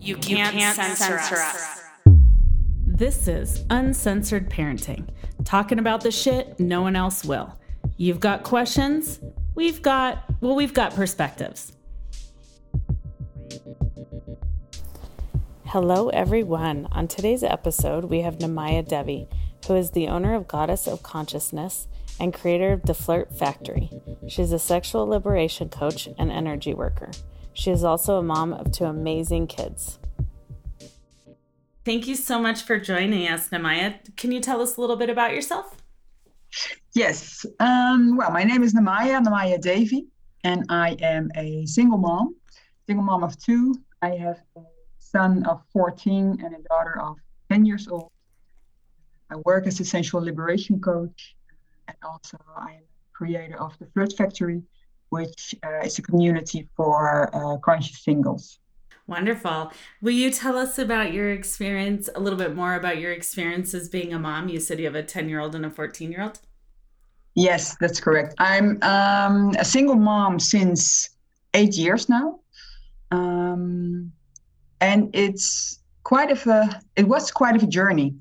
You can't, can't censor, censor us. us. This is Uncensored Parenting, talking about the shit no one else will. You've got questions, we've got, well, we've got perspectives. Hello, everyone. On today's episode, we have Namaya Devi, who is the owner of Goddess of Consciousness and creator of The Flirt Factory. She's a sexual liberation coach and energy worker. She is also a mom of two amazing kids. Thank you so much for joining us, Namaya. Can you tell us a little bit about yourself? Yes. Um, well, my name is Namaya, Namaya Devi, and I am a single mom, single mom of two. I have a son of 14 and a daughter of 10 years old. I work as a sensual liberation coach, and also I am creator of the Flirt Factory, which uh, is a community for uh, conscious singles. Wonderful. Will you tell us about your experience, a little bit more about your experience as being a mom? You said you have a 10 year old and a 14 year old. Yes, that's correct. I'm um, a single mom since eight years now. Um, and it's quite of a, it was quite of a journey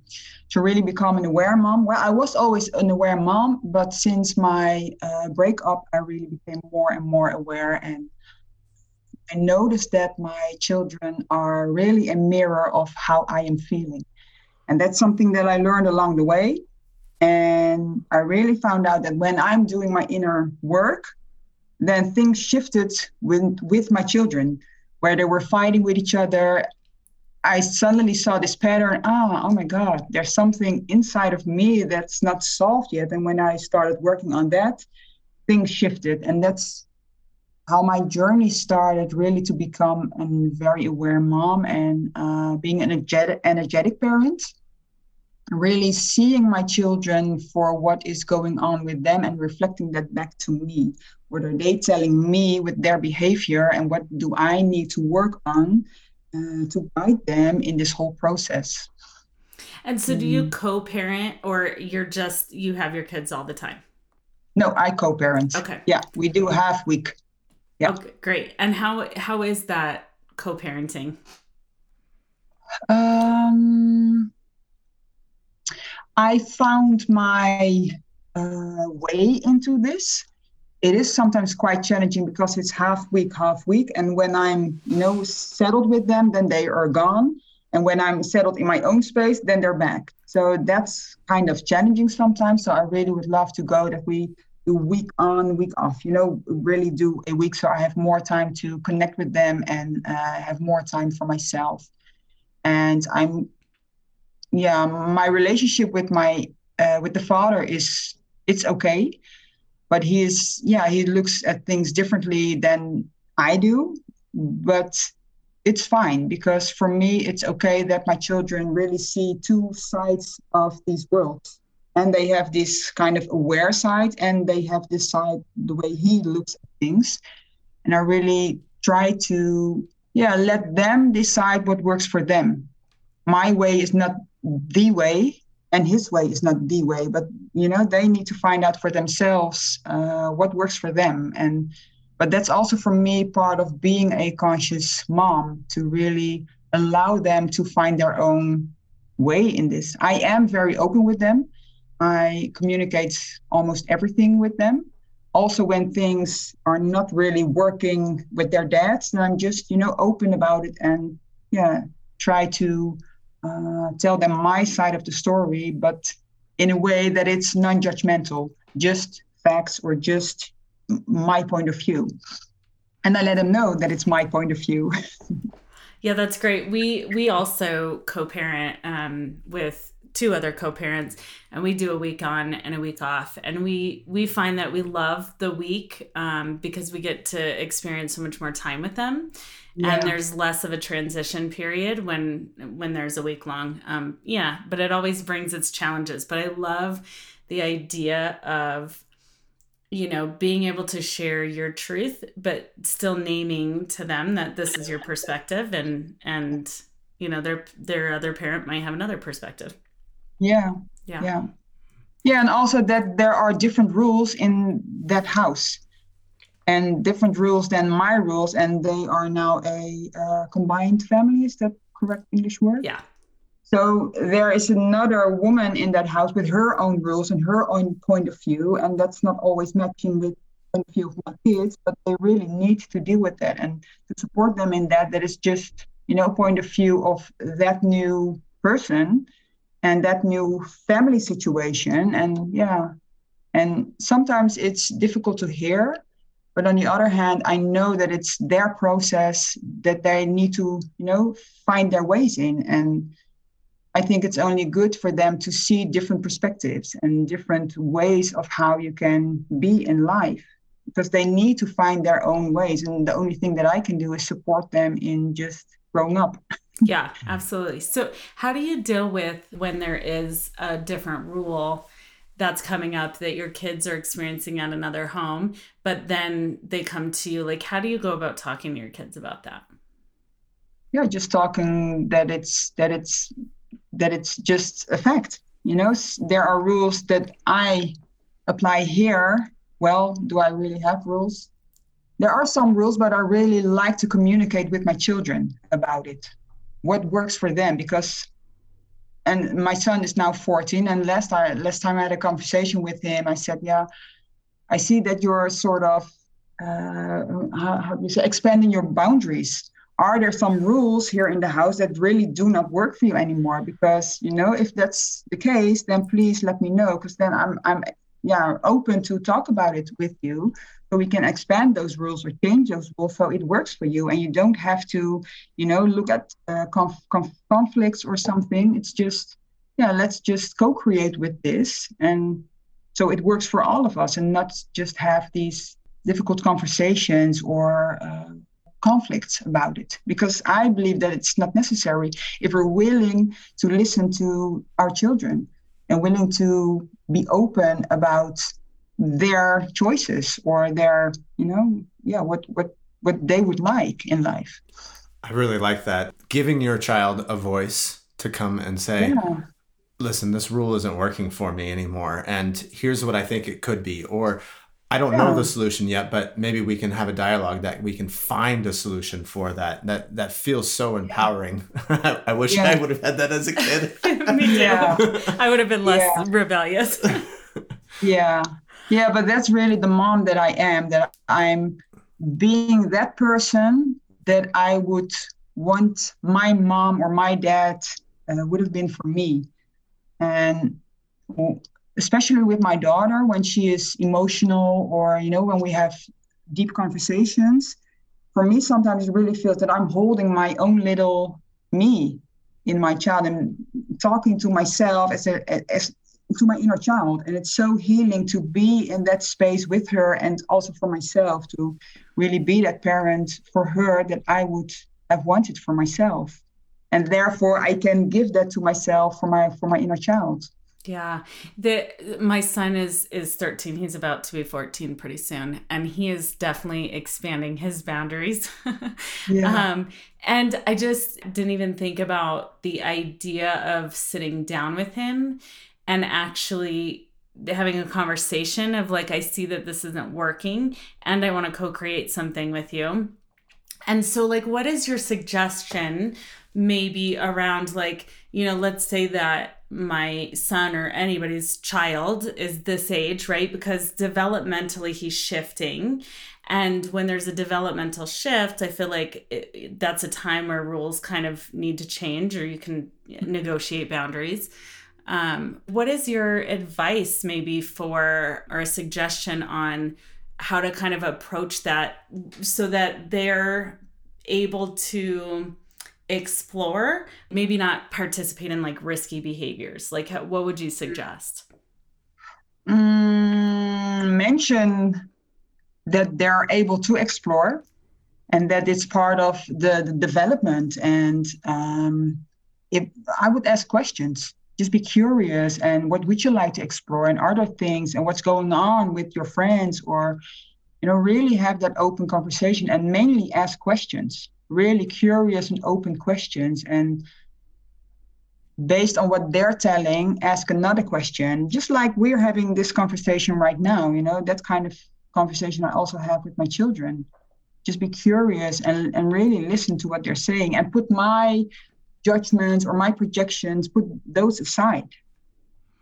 to really become an aware mom. Well, I was always an aware mom, but since my uh, breakup, I really became more and more aware. And I noticed that my children are really a mirror of how I am feeling. And that's something that I learned along the way. And I really found out that when I'm doing my inner work, then things shifted with, with my children, where they were fighting with each other I suddenly saw this pattern. Ah, oh, my God, there's something inside of me that's not solved yet. And when I started working on that, things shifted. And that's how my journey started really to become a very aware mom and uh, being an energetic, energetic parent. Really seeing my children for what is going on with them and reflecting that back to me. What are they telling me with their behavior and what do I need to work on? Uh, to guide them in this whole process. And so, do you mm. co-parent, or you're just you have your kids all the time? No, I co-parent. Okay. Yeah, we do half week. Yeah. Okay, great. And how how is that co-parenting? Um, I found my uh, way into this it is sometimes quite challenging because it's half week, half week. And when I'm, you know, settled with them, then they are gone. And when I'm settled in my own space, then they're back. So that's kind of challenging sometimes. So I really would love to go that we do week on, week off, you know, really do a week so I have more time to connect with them and uh, have more time for myself. And I'm, yeah, my relationship with my, uh, with the father is, it's okay but he yeah he looks at things differently than i do. But it's fine because for me it's okay that my children really see two sides of these worlds. And they have this kind of aware side and they have this side the way he looks at things. And i really try to yeah let them decide what works for them. My way is not the way and his way is not the way but you know they need to find out for themselves uh, what works for them. And but that's also for me part of being a conscious mom to really allow them to find their own way in this. I am very open with them. I communicate almost everything with them. Also when things are not really working with their dads then i'm just you know open about it and yeah try to uh, tell them my side of the story, but in a way that it's non-judgmental, just facts or just my point of view. And I let them know that it's my point of view. yeah, that's great. We we also co-parent um, with two other co-parents and we do a week on and a week off. And we we find that we love the week um, because we get to experience so much more time with them. Yeah. and there's less of a transition period when when there's a week long. Um yeah but it always brings its challenges. But i love the idea of you know being able to share your truth but still naming to them that this is your perspective. And and you know their their other parent might have another perspective yeah yeah yeah yeah and also that there are different rules in that house and different rules than my rules, and they are now a uh, combined family. Is that correct English word? Yeah. So there is another woman in that house with her own rules and her own point of view, and that's not always matching with the point of view of my kids. But they really need to deal with that and to support them in that. That is just you know point of view of that new person and that new family situation, and yeah, and sometimes it's difficult to hear but on the other hand i know that it's their process that they need to you know find their ways in and i think it's only good for them to see different perspectives and different ways of how you can be in life because they need to find their own ways and the only thing that i can do is support them in just growing up yeah absolutely so how do you deal with when there is a different rule that's coming up that your kids are experiencing at another home, but then they come to you. Like, how do you go about talking to your kids about that? Yeah, just talking that it's that it's that it's just a fact. You know, there are rules that I apply here. Well, do I really have rules? There are some rules, but I really like to communicate with my children about it. What works for them because and my son is now 14 and last time last time i had a conversation with him i said yeah i see that you're sort of uh, how, how do you say expanding your boundaries are there some rules here in the house that really do not work for you anymore because you know if that's the case then please let me know because then i'm i'm yeah open to talk about it with you so we can expand those rules or change those rules so it works for you and you don't have to you know look at uh, conf- conf- conflicts or something. It's just yeah let's just co-create with this. And so it works for all of us and not just have these difficult conversations or uh, conflicts about it. Because i believe that it's not necessary if we're willing to listen to our children and willing to be open about their choices or their you know yeah what what what they would like in life. I really like that. Giving your child a voice to come and say yeah. listen this rule isn't working for me anymore and here's what i think it could be or i don't yeah. know the solution yet but maybe we can have a dialogue that we can find a solution for that that that feels so empowering. I wish yeah. i would have had that as a kid. Me too. I would have been less rebellious. Yeah yeah but that's really the mom that i am that i'm being that person that i would want my mom or my dad uh, would have been for me. And especially with my daughter when she is emotional or you know when we have deep conversations for me sometimes it really feels that i'm holding my own little me in my child and talking to myself as a as to my inner child. And it's so healing to be in that space with her and also for myself to really be that parent for her that i would have wanted for myself. And therefore i can give that to myself for my for my inner child. Yeah. The my son is is 13 he's about to be 14 pretty soon. And he is definitely expanding his boundaries. Yeah. um and i just didn't even think about the idea of sitting down with him and actually having a conversation of like, I see that this isn't working and I want to co create something with you. And so, like, what is your suggestion maybe around, like, you know, let's say that my son or anybody's child is this age, right? Because developmentally he's shifting. And when there's a developmental shift, I feel like it, that's a time where rules kind of need to change or you can negotiate boundaries. Um, what is your advice, maybe, for or a suggestion on how to kind of approach that so that they're able to explore, maybe not participate in like risky behaviors? Like, what would you suggest? Mm, mention that they're able to explore and that it's part of the, the development. And um, if I would ask questions just be curious and what would you like to explore and are there things and what's going on with your friends or you know really have that open conversation and mainly ask questions really curious and open questions and based on what they're telling ask another question just like we're having this conversation right now you know that kind of conversation I also have with my children. Just be curious and, and really listen to what they're saying and put my judgments or my projections, put those aside.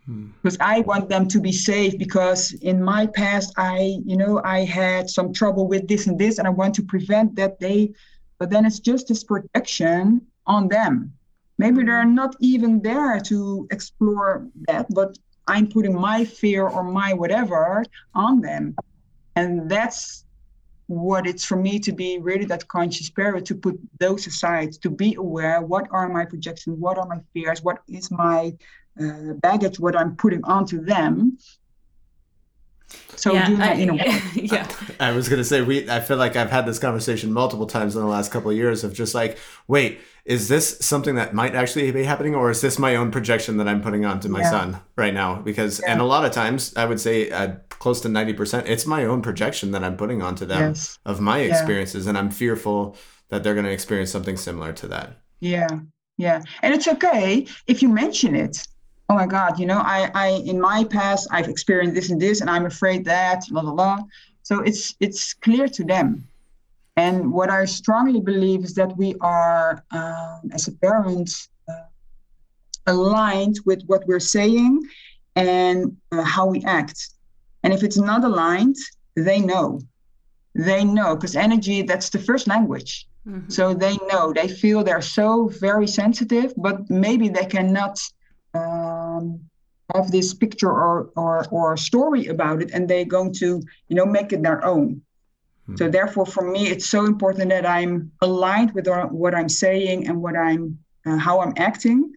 Hmm. Because I want them to be safe because in my past I, you know, I had some trouble with this and this, and I want to prevent that they, but then it's just this protection on them. Maybe they're not even there to explore that, but I'm putting my fear or my whatever on them. And that's what it's for me to be really that conscious parent to put those aside, to be aware what are my projections, what are my fears, what is my uh, baggage, what I'm putting onto them. So yeah, I, you know, yeah. I was gonna say we. I feel like I've had this conversation multiple times in the last couple of years of just like, wait, is this something that might actually be happening or is this my own projection that i'm putting onto my yeah. son right now because yeah. and a lot of times i would say uh, close to 90% it's my own projection that i'm putting onto them yes. of my experiences yeah. and i'm fearful that they're going to experience something similar to that. Yeah. Yeah. And it's okay if you mention it. Oh my god you know i i in my past i've experienced this and this and i'm afraid that blah blah blah. So it's it's clear to them. And what I strongly believe is that we are, um, as a parent, uh, aligned with what we're saying and uh, how we act. And if it's not aligned, they know. They know because energy, that's the first language. Mm-hmm. So they know, they feel they're so very sensitive, but maybe they cannot um, have this picture or, or, or story about it and they're going to, you know, make it their own. So hmm. therefore, for me, it's so important that I'm aligned with what I'm saying and what I'm uh, how I'm acting.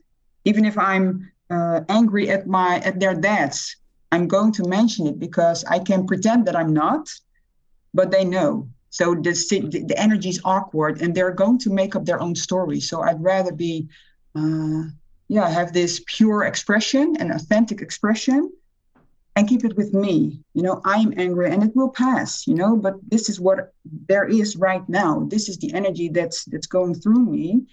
Even if I'm uh, angry at my at their dads, I'm going to mention it because I can pretend that I'm not, but they know. So the the energy is awkward, and they're going to make up their own story. So I'd rather be, uh, yeah, have this pure expression and authentic expression and keep it with me. You know, I'm angry and it will pass, you know, but this is what there is right now. This is the energy that's that's going through me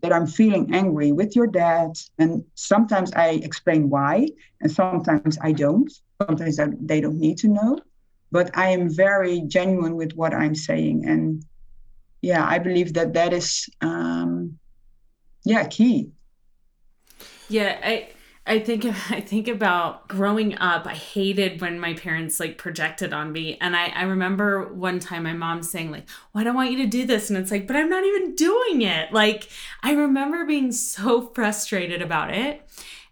that I'm feeling angry with your dad. And sometimes I explain why, and sometimes I don't. Sometimes they don't need to know. But I am very genuine with what I'm saying. And yeah, I believe that that is, um, yeah, key. Yeah, I I think I think about growing up. I hated when my parents like projected on me, and I I remember one time my mom saying like, "Why do I want you to do this?" And it's like, "But I'm not even doing it." Like I remember being so frustrated about it,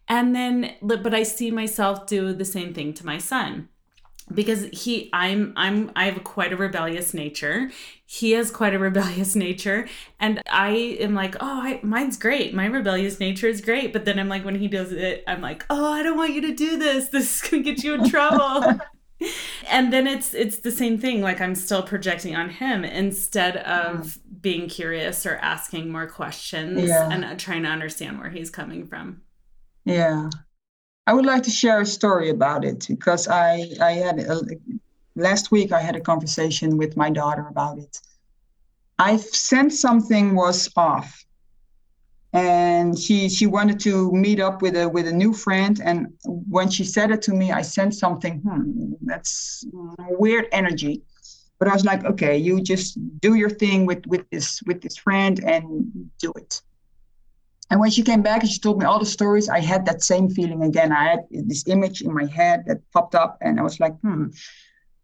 and then but I see myself do the same thing to my son because he i'm i'm i have quite a rebellious nature. He has quite a rebellious nature. And i am like oh I, mine's great. My rebellious nature is great. But then i'm like when he does it i'm like oh i don't want you to do this. This is gonna get you in trouble. And then it's it's the same thing. Like i'm still projecting on him instead of being curious or asking more questions yeah. and uh, trying to understand where he's coming from. Yeah I would like to share a story about it because I I had a, last week I had a conversation with my daughter about it. I sensed something was off, and she she wanted to meet up with a with a new friend. And when she said it to me, I sensed something. Hmm, that's weird energy. But I was like, okay, you just do your thing with with this with this friend and do it. And when she came back and she told me all the stories, I had that same feeling again. I had this image in my head that popped up, and I was like, hmm,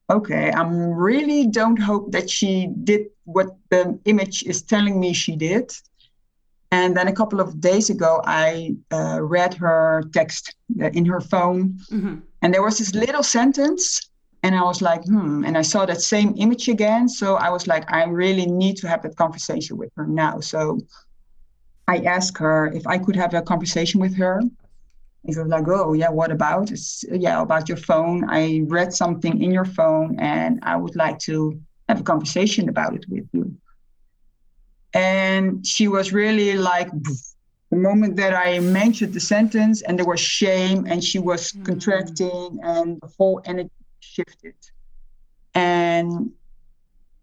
okay, I really don't hope that she did what the image is telling me she did. And then a couple of days ago, I uh, read her text uh, in her phone, mm-hmm. and there was this little sentence, and I was like, hmm. And I saw that same image again. So I was like, I really need to have that conversation with her now. So I asked her if I could have a conversation with her. She was like, "Oh, yeah, what about? It's, yeah, about your phone. I read something in your phone, and I would like to have a conversation about it with you." And she was really like, the moment that I mentioned the sentence, and there was shame, and she was mm-hmm. contracting, and the whole energy shifted. And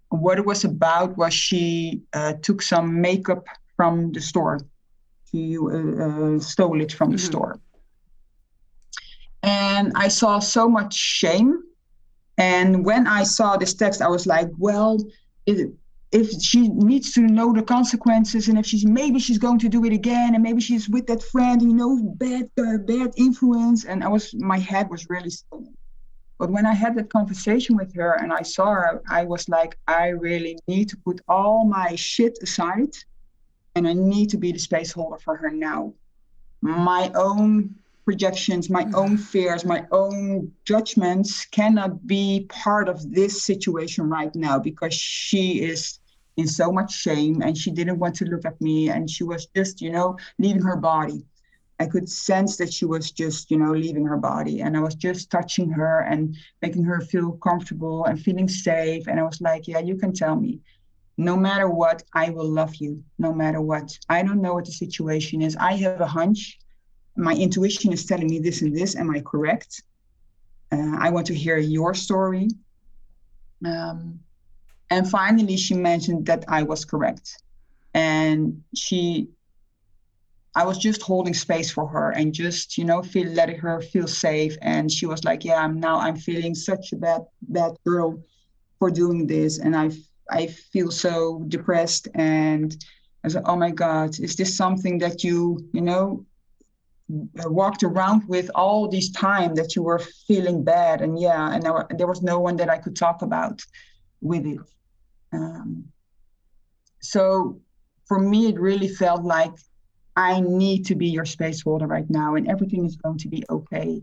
what it was about was she uh, took some makeup from the store. He uh, uh, stole it from mm-hmm. the store. And I saw so much shame And when I saw this text, I was like, well, it, if she needs to know the consequences and if she's maybe she's going to do it again and maybe she's with that friend you know bad uh, bad influence and i was my head was really spinning but when i had that conversation with her and i saw her i was like i really need to put all my shit aside and i need to be the space holder for her now my own projections, my mm-hmm. own fears, my own judgments cannot be part of this situation right now because she is in so much shame and she didn't want to look at me and she was just, you know, leaving her body. I could sense that she was just, you know, leaving her body. And I was just touching her and making her feel comfortable and feeling safe. And I was like, yeah, you can tell me. No matter what, I will love you. No matter what. I don't know what the situation is. I have a hunch my intuition is telling me this and this. Am I correct? Uh, I want to hear your story. Um, and finally, she mentioned that I was correct. And she, I was just holding space for her and just, you know, feel letting her feel safe. And she was like, "Yeah, I'm now I'm feeling such a bad bad girl for doing this, and I I feel so depressed." And I like, "Oh my God, is this something that you, you know, walked around with all this time that you were feeling bad and yeah and there, there was no one that i could talk about with it um, so for me it really felt like i need to be your space holder right now and everything is going to be okay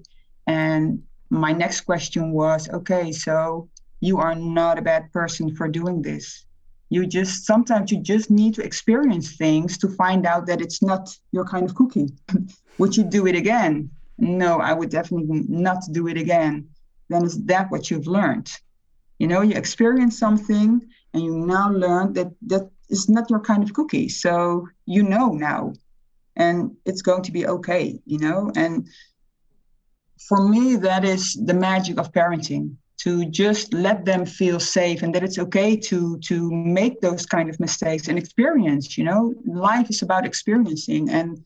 and my next question was okay so you are not a bad person for doing this. You just sometimes you just need to experience things to find out that it's not your kind of cookie would you do it again? No i would definitely not do it again. Then is that what you've learned. You know you experience something and you now learn that that is not your kind of cookie. So you know now and it's going to be okay you know? And for me that is the magic of parenting to just let them feel safe and that it's okay to to make those kind of mistakes and experience you know? Life is about experiencing and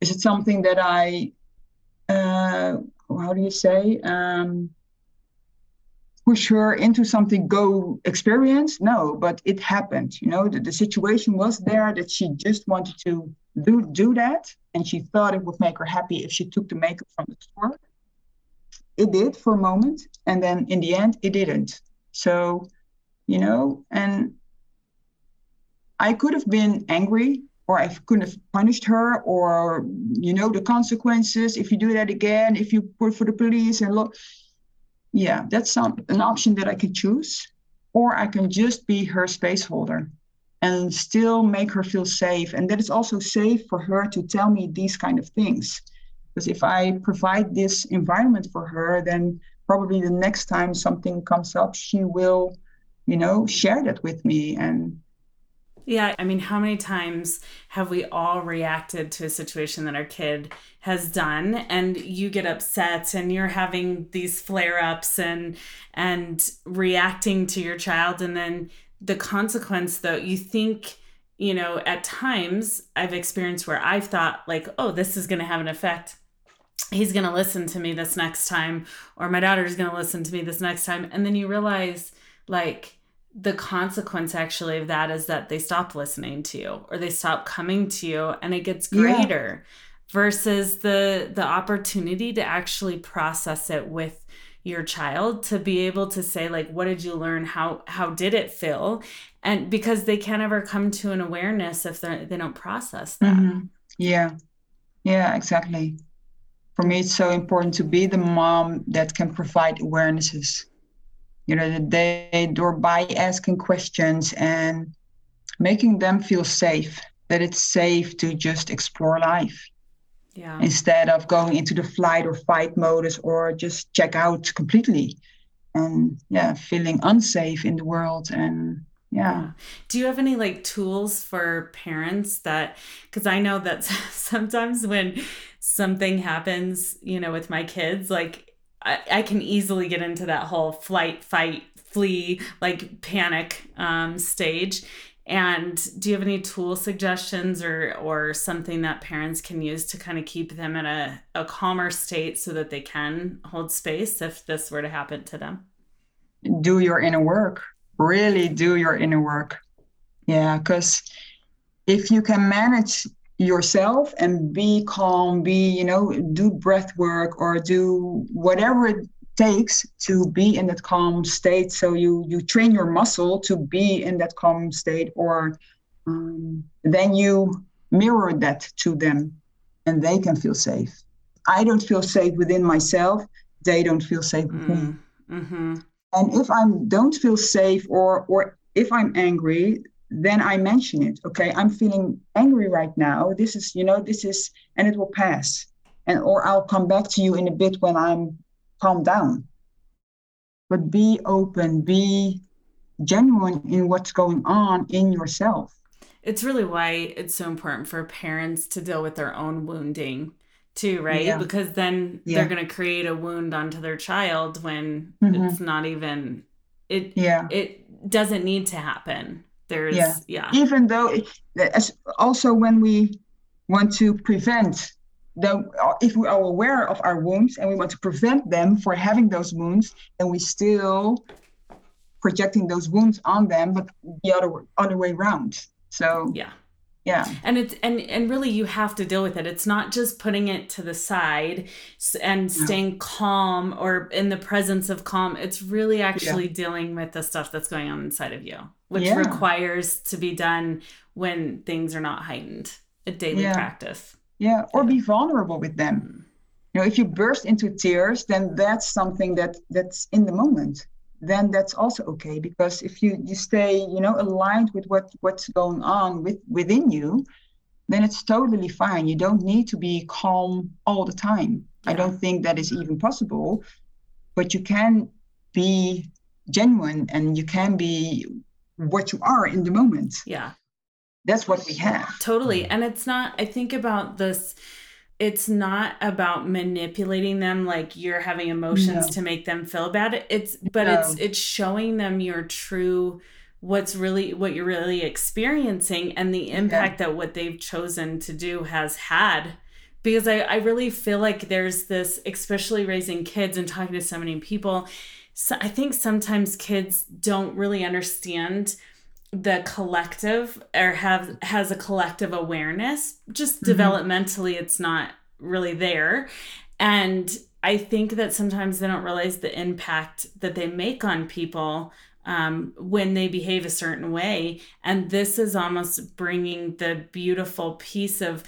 is it something that i uh, how do you say um, push her into something go experience? No but it happened you know? The, the situation was there that she just wanted to do do that and she thought it would make her happy if she took the makeup from the store it did for a moment and then in the end it didn't. So you know and i could have been angry or i could have punished her or you know the consequences if you do that again if you put for the police and look. Yeah that's some, an option that i could choose or i can just be her space holder and still make her feel safe. And that it's also safe for her to tell me these kind of things because if I provide this environment for her, then probably the next time something comes up, she will, you know, share that with me. And yeah, I mean, how many times have we all reacted to a situation that our kid has done and you get upset and you're having these flare-ups and and reacting to your child and then the consequence though you think you know at times I've experienced where I've thought like oh this is going to have an effect he's going to listen to me this next time or my daughter's going to listen to me this next time. And then you realize like the consequence actually of that is that they stop listening to you or they stop coming to you and it gets greater yeah. versus the the opportunity to actually process it with your child to be able to say like what did you learn? How how did it feel? And because they can't ever come to an awareness if they they don't process that. Mm-hmm. yeah. Yeah exactly for me it's so important to be the mom that can provide awarenesses. You know that they or by asking questions and making them feel safe that it's safe to just explore life. Yeah. instead of going into the flight or fight modus or just check out completely. And yeah feeling unsafe in the world and yeah. Do you have any like tools for parents that cuz I know that sometimes when something happens, you know, with my kids, like I, I can easily get into that whole flight, fight, flee, like panic um, stage. And do you have any tool suggestions or or something that parents can use to kind of keep them in a, a calmer state so that they can hold space if this were to happen to them? do your inner work. Really do your inner work. Yeah, because if you can manage yourself and be calm, be, you know, do breath work or do whatever it takes to be in that calm state. So you you train your muscle to be in that calm state, or um, then you mirror that to them, and they can feel safe. I don't feel safe within myself. They don't feel safe with mm, me. Mm-hmm. And if I don't feel safe, or or if I'm angry, then I mention it. Okay, I'm feeling angry right now. This is, you know, this is, and it will pass. And or I'll come back to you in a bit when I'm calmed down. But be open, be genuine in what's going on in yourself. It's really why it's so important for parents to deal with their own wounding too, right? Yeah. Because then yeah. they're going to create a wound onto their child when mm-hmm. it's not even it yeah. it doesn't need to happen there's yeah, yeah. even though also when we want to prevent the if we are aware of our wounds and we want to prevent them for having those wounds then we still projecting those wounds on them but the other other way around so yeah yeah and it's and and really you have to deal with it it's not just putting it to the side and staying no. calm or in the presence of calm it's really actually yeah. dealing with the stuff that's going on inside of you which yeah. requires to be done when things are not heightened a daily yeah. practice yeah or be vulnerable with them mm. you know if you burst into tears then that's something that that's in the moment then that's also okay because if you you stay you know aligned with what what's going on with within you then it's totally fine. You don't need to be calm all the time. Yeah. i don't think that is even possible but you can be genuine and you can be what you are in the moment. Yeah. That's what we have. Totally. Mm. And it's not i think about this it's not about manipulating them like you're having emotions no. to make them feel bad it's but no. it's it's showing them your true what's really what you're really experiencing and the impact yeah. that what they've chosen to do has had because I, I really feel like there's this especially raising kids and talking to so many people so i think sometimes kids don't really understand the collective or have has a collective awareness just mm-hmm. developmentally it's not really there. And i think that sometimes they don't realize the impact that they make on people um, when they behave a certain way. And this is almost bringing the beautiful piece of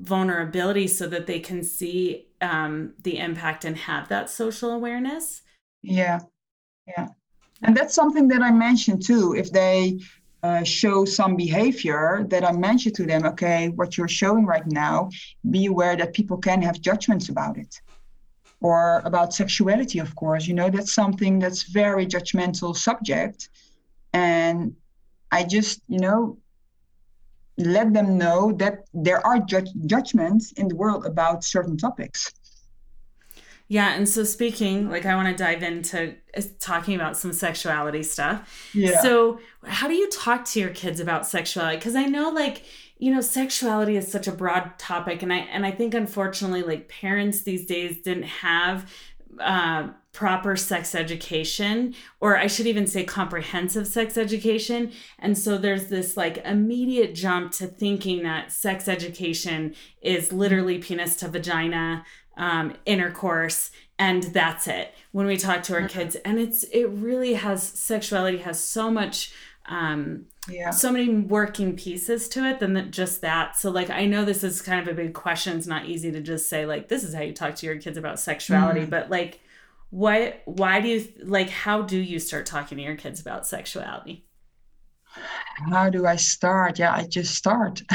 vulnerability so that they can see um, the impact and have that social awareness. Yeah. Yeah and that's something that I mentioned too. If they uh, show some behavior, that I mention to them, okay, what you're showing right now, be aware that people can have judgments about it. Or about sexuality, of course. You know, that's something that's very judgmental subject. And I just, you know, let them know that there are ju- judgments in the world about certain topics. Yeah, and so speaking, like I want to dive into uh, talking about some sexuality stuff. Yeah. So, how do you talk to your kids about sexuality? Cuz I know like, you know, sexuality is such a broad topic and I and I think unfortunately like parents these days didn't have uh proper sex education or I should even say comprehensive sex education and so there's this like immediate jump to thinking that sex education is literally penis to vagina um, intercourse and that's it. When we talk to our mm-hmm. kids and it's it really has sexuality has so much um yeah. so many working pieces to it than that, just that. So like i know this is kind of a big question. It's not easy to just say like this is how you talk to your kids about sexuality mm. but like what why do you like how do you start talking to your kids about sexuality? How do i start? Yeah i just start.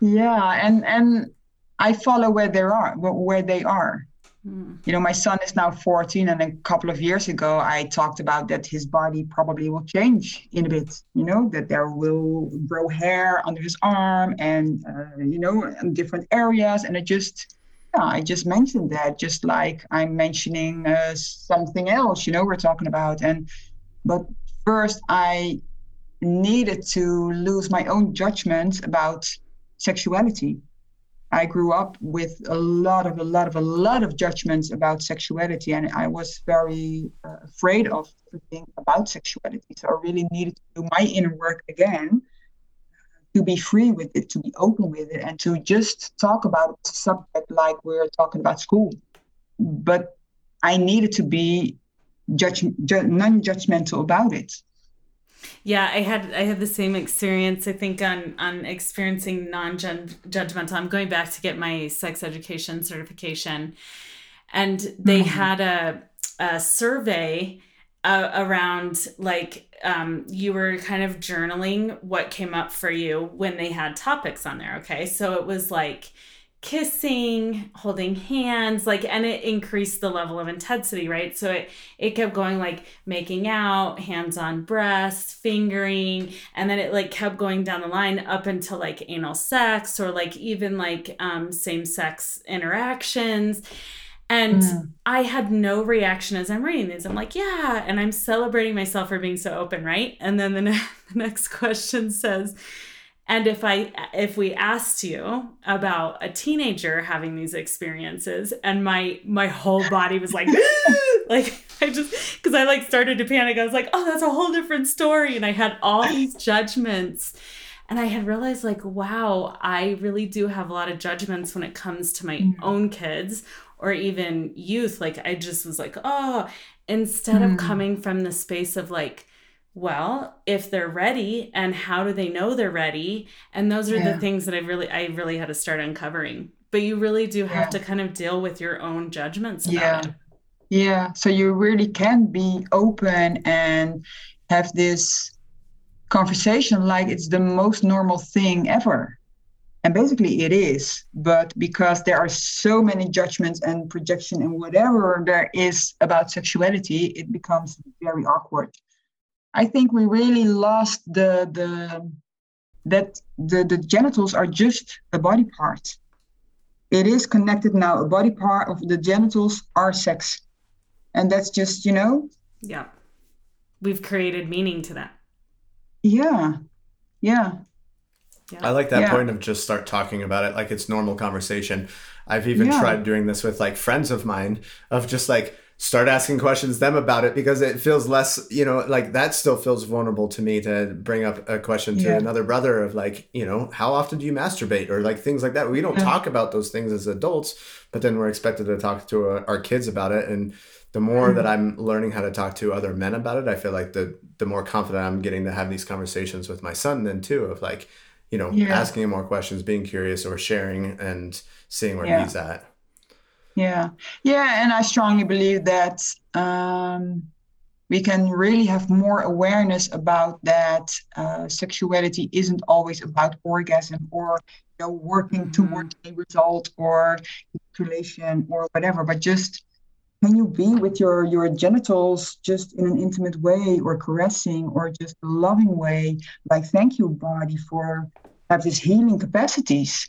Yeah and and I follow where they are, where they are. Mm. You know, my son is now 14, and a couple of years ago, I talked about that his body probably will change in a bit. You know, that there will grow hair under his arm, and uh, you know, in different areas. And I just, yeah, I just mentioned that, just like I'm mentioning uh, something else. You know, we're talking about, and but first I needed to lose my own judgment about sexuality I grew up with a lot of a lot of a lot of judgments about sexuality, and I was very uh, afraid of everything about sexuality. So I really needed to do my inner work again to be free with it, to be open with it, and to just talk about a subject like we're talking about school. But I needed to be judge, ju- non-judgmental about it. Yeah, I had I had the same experience. I think on on experiencing non-judgmental. I'm going back to get my sex education certification, and they mm-hmm. had a a survey uh, around like um, you were kind of journaling what came up for you when they had topics on there. Okay, so it was like kissing, holding hands, like and it increased the level of intensity, right? So it it kept going like making out, hands on breast, fingering, and then it like kept going down the line up until like anal sex or like even like um same sex interactions. And mm. I had no reaction as I'm reading these. I'm like, yeah. And I'm celebrating myself for being so open, right? And then the, ne- the next question says, and if i if we asked you about a teenager having these experiences and my my whole body was like like i just because i like started to panic i was like oh that's a whole different story and i had all these judgments and i had realized like wow i really do have a lot of judgments when it comes to my mm. own kids or even youth like i just was like oh instead mm. of coming from the space of like well if they're ready and how do they know they're ready and those are yeah. the things that i really i really had to start uncovering but you really do have yeah. to kind of deal with your own judgments yeah it. yeah so you really can be open and have this conversation like it's the most normal thing ever and basically it is but because there are so many judgments and projection and whatever there is about sexuality it becomes very awkward I think we really lost the the that the, the genitals are just a body part. It is connected now. A body part of the genitals are sex. And that's just, you know? Yeah. We've created meaning to that. Yeah. Yeah. yeah. I like that yeah. point of just start talking about it like it's normal conversation. I've even yeah. tried doing this with like friends of mine of just like start asking questions them about it because it feels less you know like that still feels vulnerable to me to bring up a question to yeah. another brother of like you know how often do you masturbate or like things like that we don't talk about those things as adults but then we're expected to talk to uh, our kids about it and the more mm-hmm. that i'm learning how to talk to other men about it i feel like the the more confident i'm getting to have these conversations with my son then too of like you know yeah. asking him more questions being curious or sharing and seeing where yeah. he's at yeah. Yeah and i strongly believe that um, we can really have more awareness about that uh, sexuality isn't always about orgasm or you know working mm-hmm. towards a result or ejaculation or whatever but just can you be with your your genitals just in an intimate way or caressing or just a loving way? Like thank you body for have these healing capacities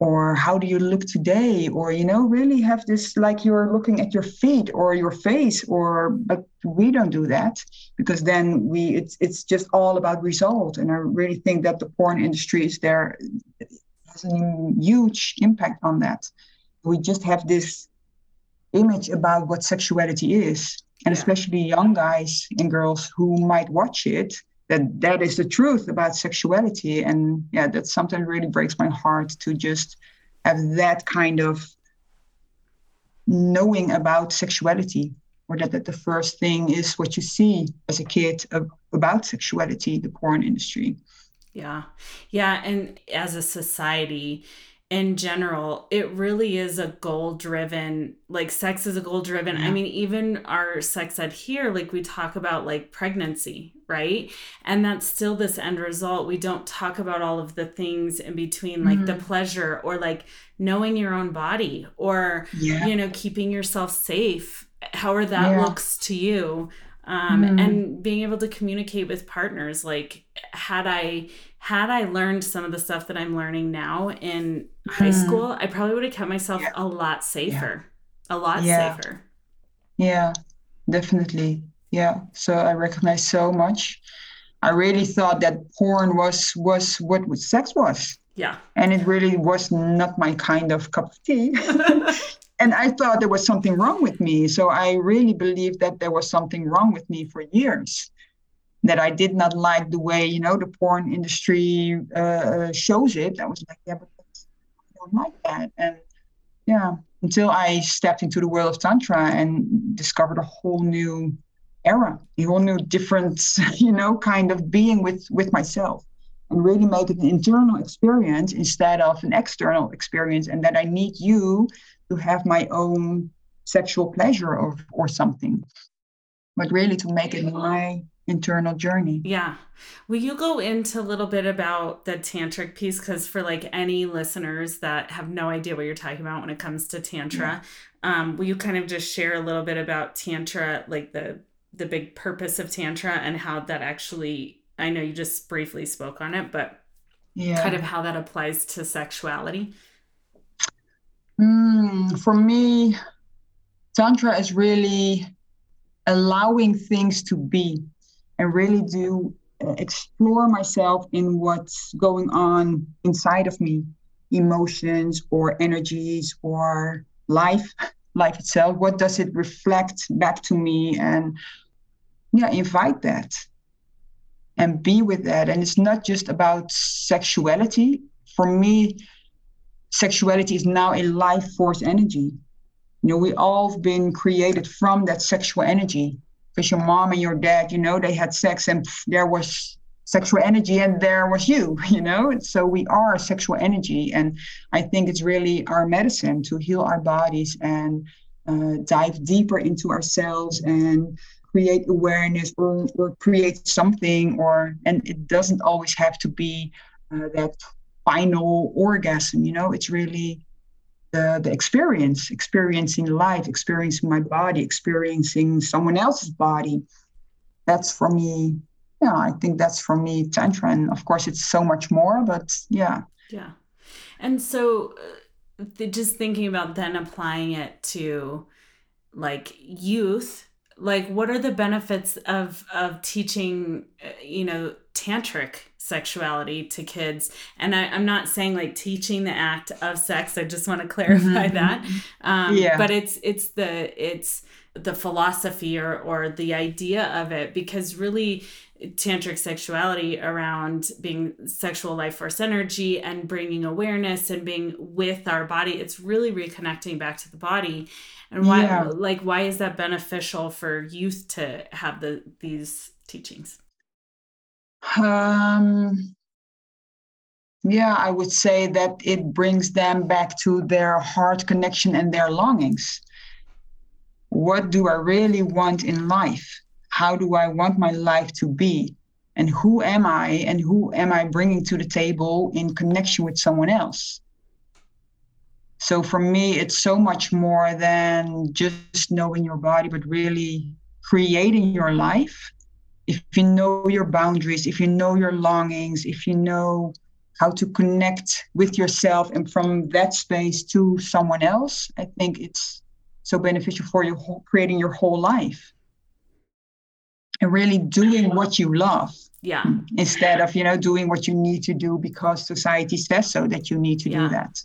or how do you look today? Or you know really have this like you're looking at your feet or your face or but we don't do that because then we it's it's just all about result. And i really think that the porn industry is there has a huge impact on that. We just have this image about what sexuality is and yeah. especially young guys and girls who might watch it that that is the truth about sexuality. And yeah that sometimes really breaks my heart to just have that kind of knowing about sexuality or that, that the first thing is what you see as a kid of, about sexuality the porn industry. Yeah. Yeah and as a society in general, it really is a goal driven, like sex is a goal driven. Yeah. I mean, even our sex ed here, like we talk about like pregnancy, right? And that's still this end result. We don't talk about all of the things in between, like mm-hmm. the pleasure or like knowing your own body or, yeah. you know, keeping yourself safe, however that yeah. looks to you. Um, mm-hmm. and being able to communicate with partners like had i had I learned some of the stuff that I'm learning now in mm. high mm-hmm. school, I probably would have kept myself yeah. a lot safer. Yeah. A lot yeah. safer. Yeah, definitely. Yeah. So I recognize so much. I really thought that porn was was what sex was. Yeah. And it really was not my kind of cup of tea. and I thought there was something wrong with me. So I really believed that there was something wrong with me for years. That I did not like the way, you know, the porn industry uh, shows it. I was like, yeah, but I don't like that. And yeah, until I stepped into the world of Tantra and discovered a whole new era, a whole new different, you know, kind of being with with myself and really make it an internal experience instead of an external experience and that i need you to have my own sexual pleasure or, or something but really to make it my internal journey yeah will you go into a little bit about the tantric piece because for like any listeners that have no idea what you're talking about when it comes to tantra yeah. um, will you kind of just share a little bit about tantra like the the big purpose of tantra and how that actually I know you just briefly spoke on it, but yeah. kind of how that applies to sexuality. Mm, for me, Tantra is really allowing things to be and really do uh, explore myself in what's going on inside of me emotions or energies or life life itself what does it reflect back to me and yeah invite that and be with that. And it's not just about sexuality. For me, sexuality is now a life force energy. You know, we all have been created from that sexual energy. Because your mom and your dad, you know, they had sex and there was sexual energy and there was you, you know? So we are sexual energy. And I think it's really our medicine to heal our bodies and uh, dive deeper into ourselves and create awareness or, or create something or and it doesn't always have to be uh, that final orgasm you know it's really the, the experience experiencing life experiencing my body experiencing someone else's body. That's for me yeah i think that's for me tantra. And of course it's so much more but yeah. Yeah. And so uh, just thinking about then applying it to like youth like what are the benefits of of teaching uh, you know tantric sexuality to kids and I, am not saying like teaching the act of sex i just want to clarify mm-hmm. that um, yeah. but it's it's the it's the philosophy or or the idea of it because really tantric sexuality around being sexual life force energy and bringing awareness and being with our body it's really reconnecting back to the body and why yeah. like why is that beneficial for youth to have the these teachings um yeah i would say that it brings them back to their heart connection and their longings. What do i really want in life? How do i want my life to be? And who am i? And who am i bringing to the table in connection with someone else? So for me, it's so much more than just knowing your body, but really creating your life. If you know your boundaries, if you know your longings, if you know how to connect with yourself and from that space to someone else, I think it's so beneficial for you creating your whole life. And really doing what you love yeah. instead of you know doing what you need to do because society says so that you need to yeah. do that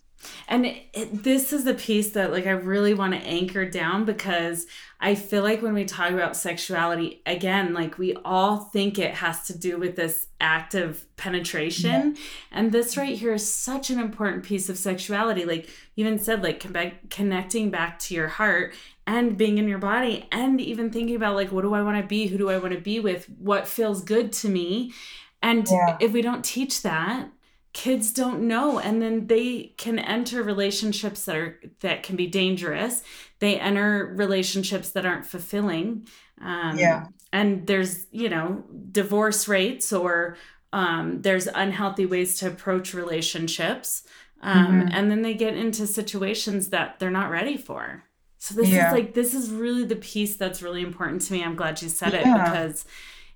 and it, it, this is the piece that like I really want to anchor down because I feel like when we talk about sexuality again like we all think it has to do with this act of penetration. Yeah. and this right here is such an important piece of sexuality. Like you even said like connecting back to your heart and being in your body and even thinking about like what do I want to be? Who do I want to be with? What feels good to me? And yeah. if we don't teach that kids don't know and then they can enter relationships that are that can be dangerous they enter relationships that aren't fulfilling um, yeah and there's you know divorce rates or um, there's unhealthy ways to approach relationships um, mm-hmm. and then they get into situations that they're not ready for so this yeah. is like this is really the piece that's really important to me i'm glad you said yeah. it because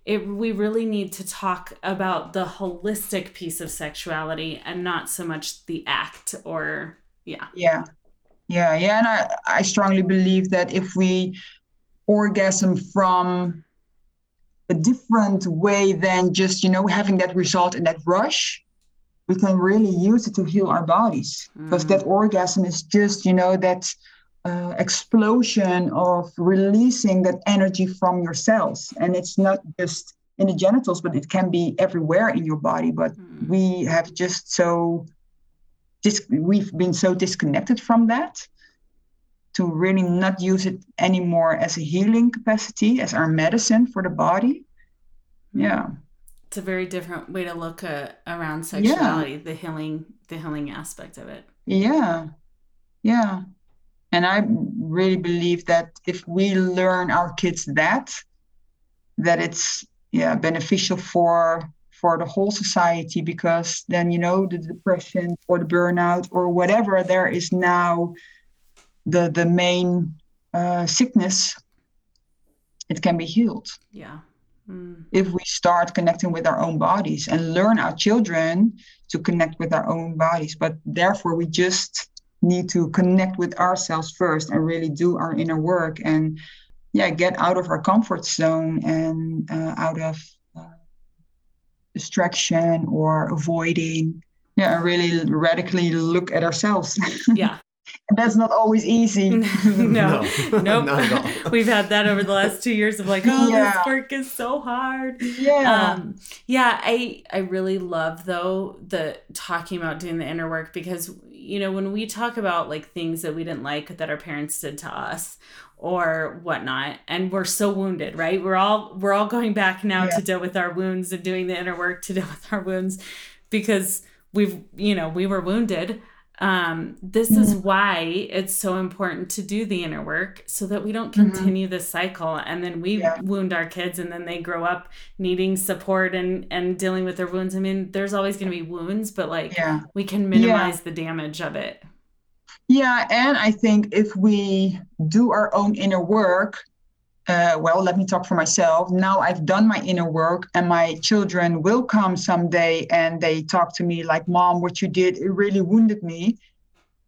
it we really need to talk about the holistic piece of sexuality and not so much the act or yeah. Yeah. Yeah yeah and i i strongly believe that if we orgasm from a different way than just you know having that result in that rush we can really use it to heal our bodies. Because that Mm. orgasm is just you know that uh, explosion of releasing that energy from your cells. And it's not just in the genitals but it can be everywhere in your body. But Mm. we have just so dis- we've been so disconnected from that to really not use it anymore as a healing capacity as our medicine for the body. Yeah. It's a very different way to look at around sexuality, the healing the healing aspect of it. Yeah, yeah. And I really believe that if we learn our kids that, that it's yeah beneficial for for the whole society because then you know the depression or the burnout or whatever there is now the the main uh, sickness it can be healed Yeah. Mm. if we start connecting with our own bodies and learn our children to connect with our own bodies. But therefore, we just need to connect with ourselves first and really do our inner work and, yeah, get out of our comfort zone and uh, out of uh, distraction or avoiding. Yeah, and really radically look at ourselves. Yeah. and that's not always easy. no. No, Nope. not at all. We've had that over the last two years of like, oh, Yeah. this work is so hard. Yeah. Um, yeah, I I really love though the talking about doing the inner work because you know when we talk about like things that we didn't like that our parents did to us or whatnot, and we're so wounded, right? We're all we're all going back now Yeah. to deal with our wounds and doing the inner work to deal with our wounds because we've you know we were wounded um this is Mm-hmm. why it's so important to do the inner work so that we don't Mhm. continue this cycle and then we Yeah. wound our kids and then they grow up needing support and and dealing with their wounds i mean there's always going to be wounds but like yeah. we can minimize the damage of it Yeah, and I think if we do our own inner work, uh, well, let me talk for myself. Now I've done my inner work, and my children will come someday and they talk to me like, Mom, what you did, it really wounded me.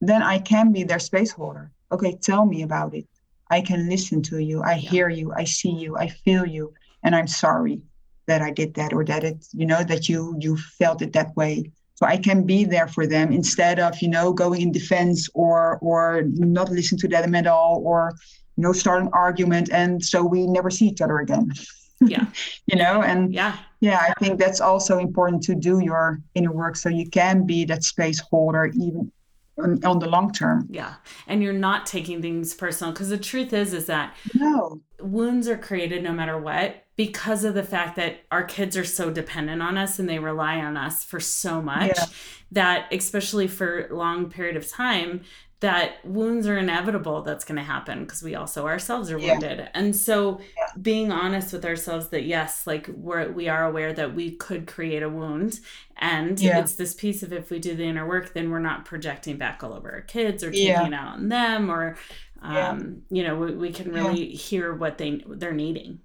Then I can be their space holder. Okay, tell me about it. I can listen to you. I hear you. I see you. I feel you. And I'm sorry that I did that or that it, you know, that you you felt it that way so i can be there for them instead of you know going in defense or or not listen to them at all or you know start an argument and so we never see each other again. Yeah. you know and yeah. yeah i think that's also important to do your inner work so you can be that space holder even on, on the long term. Yeah. And you're not taking things personal because the truth is is that no. wounds are created no matter what because of the fact that our kids are so dependent on us and they rely on us for so much Yeah. that especially for a long period of time that wounds are inevitable that's going to happen because we also ourselves are Yeah. wounded and so being honest with ourselves that yes like we're we are aware that we could create a wound and Yeah. it's this piece of if we do the inner work then we're not projecting back all over our kids or taking out on them or um, Yeah. you know we, we can Yeah. really hear what they they're needing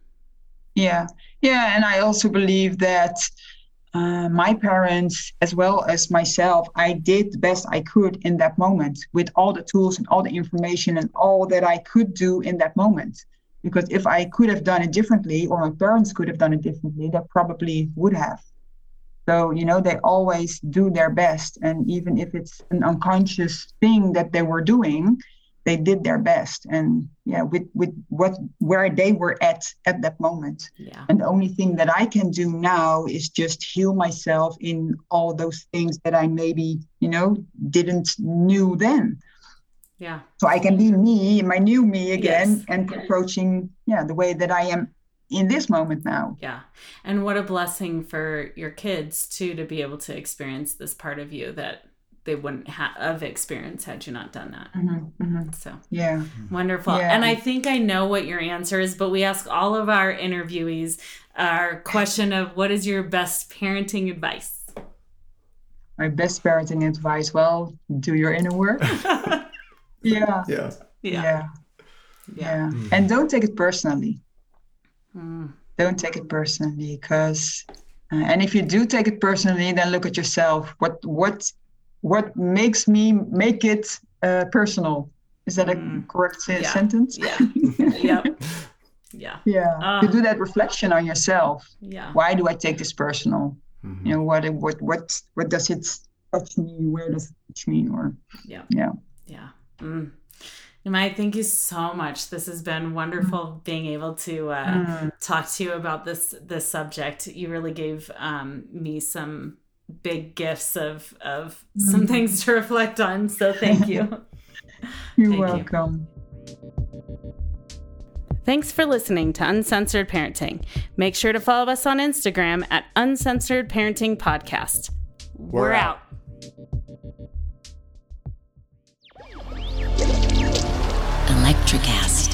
Yeah, yeah, and I also believe that uh, my parents, as well as myself, I did the best I could in that moment with all the tools and all the information and all that I could do in that moment. Because if I could have done it differently, or my parents could have done it differently, they probably would have. So, you know, they always do their best. And even if it's an unconscious thing that they were doing, they did their best. And yeah, with, with what where they were at at that moment. yeah And the only thing that I can do now is just heal myself in all those things that I maybe, you know, didn't knew then. yeah So I can be me, my new me again, Yes. and approaching, yeah, the way that I am in this moment now. yeah and what a blessing for your kids too to be able to experience this part of you that they wouldn't have of experience had you not done that Mhm, mhm. so Yeah. Wonderful. Yeah. And I think I know what your answer is, but we ask all of our interviewees our question of what is your best parenting advice? My best parenting advice well, do your inner work. yeah. Yeah. Yeah. Yeah. Yeah. Mm. And don't take it personally. Mm, don't take it personally because uh, and if you do take it personally then look at yourself what what what makes me make it uh, personal is that a Mm. correct se- Yeah. sentence Yeah. yep. Yeah. yeah Ah. to do that reflection on yourself Yeah. why do i take this personal Mm-hmm. You know what what what what does it touch me? Where does it touch me? Or yeah, yeah, yeah. Mm. Namaya, thank you so much. This has been wonderful mm. being able to uh, mm. talk to you about this this subject. You really gave um, me some big gifts of of mm. some things to reflect on. So thank you. You're thank welcome. You. Thanks for listening to Uncensored Parenting. Make sure to follow us on Instagram at Uncensored Parenting Podcast. We're, We're out. Electricast.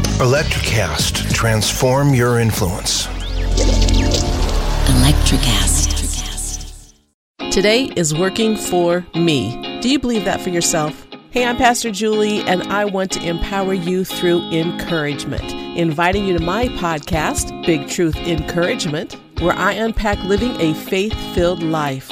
Electricast. Transform your influence. Electricast. Today is working for me. Do you believe that for yourself? Hey, I'm Pastor Julie, and I want to empower you through encouragement. Inviting you to my podcast, Big Truth Encouragement, where I unpack living a faith filled life.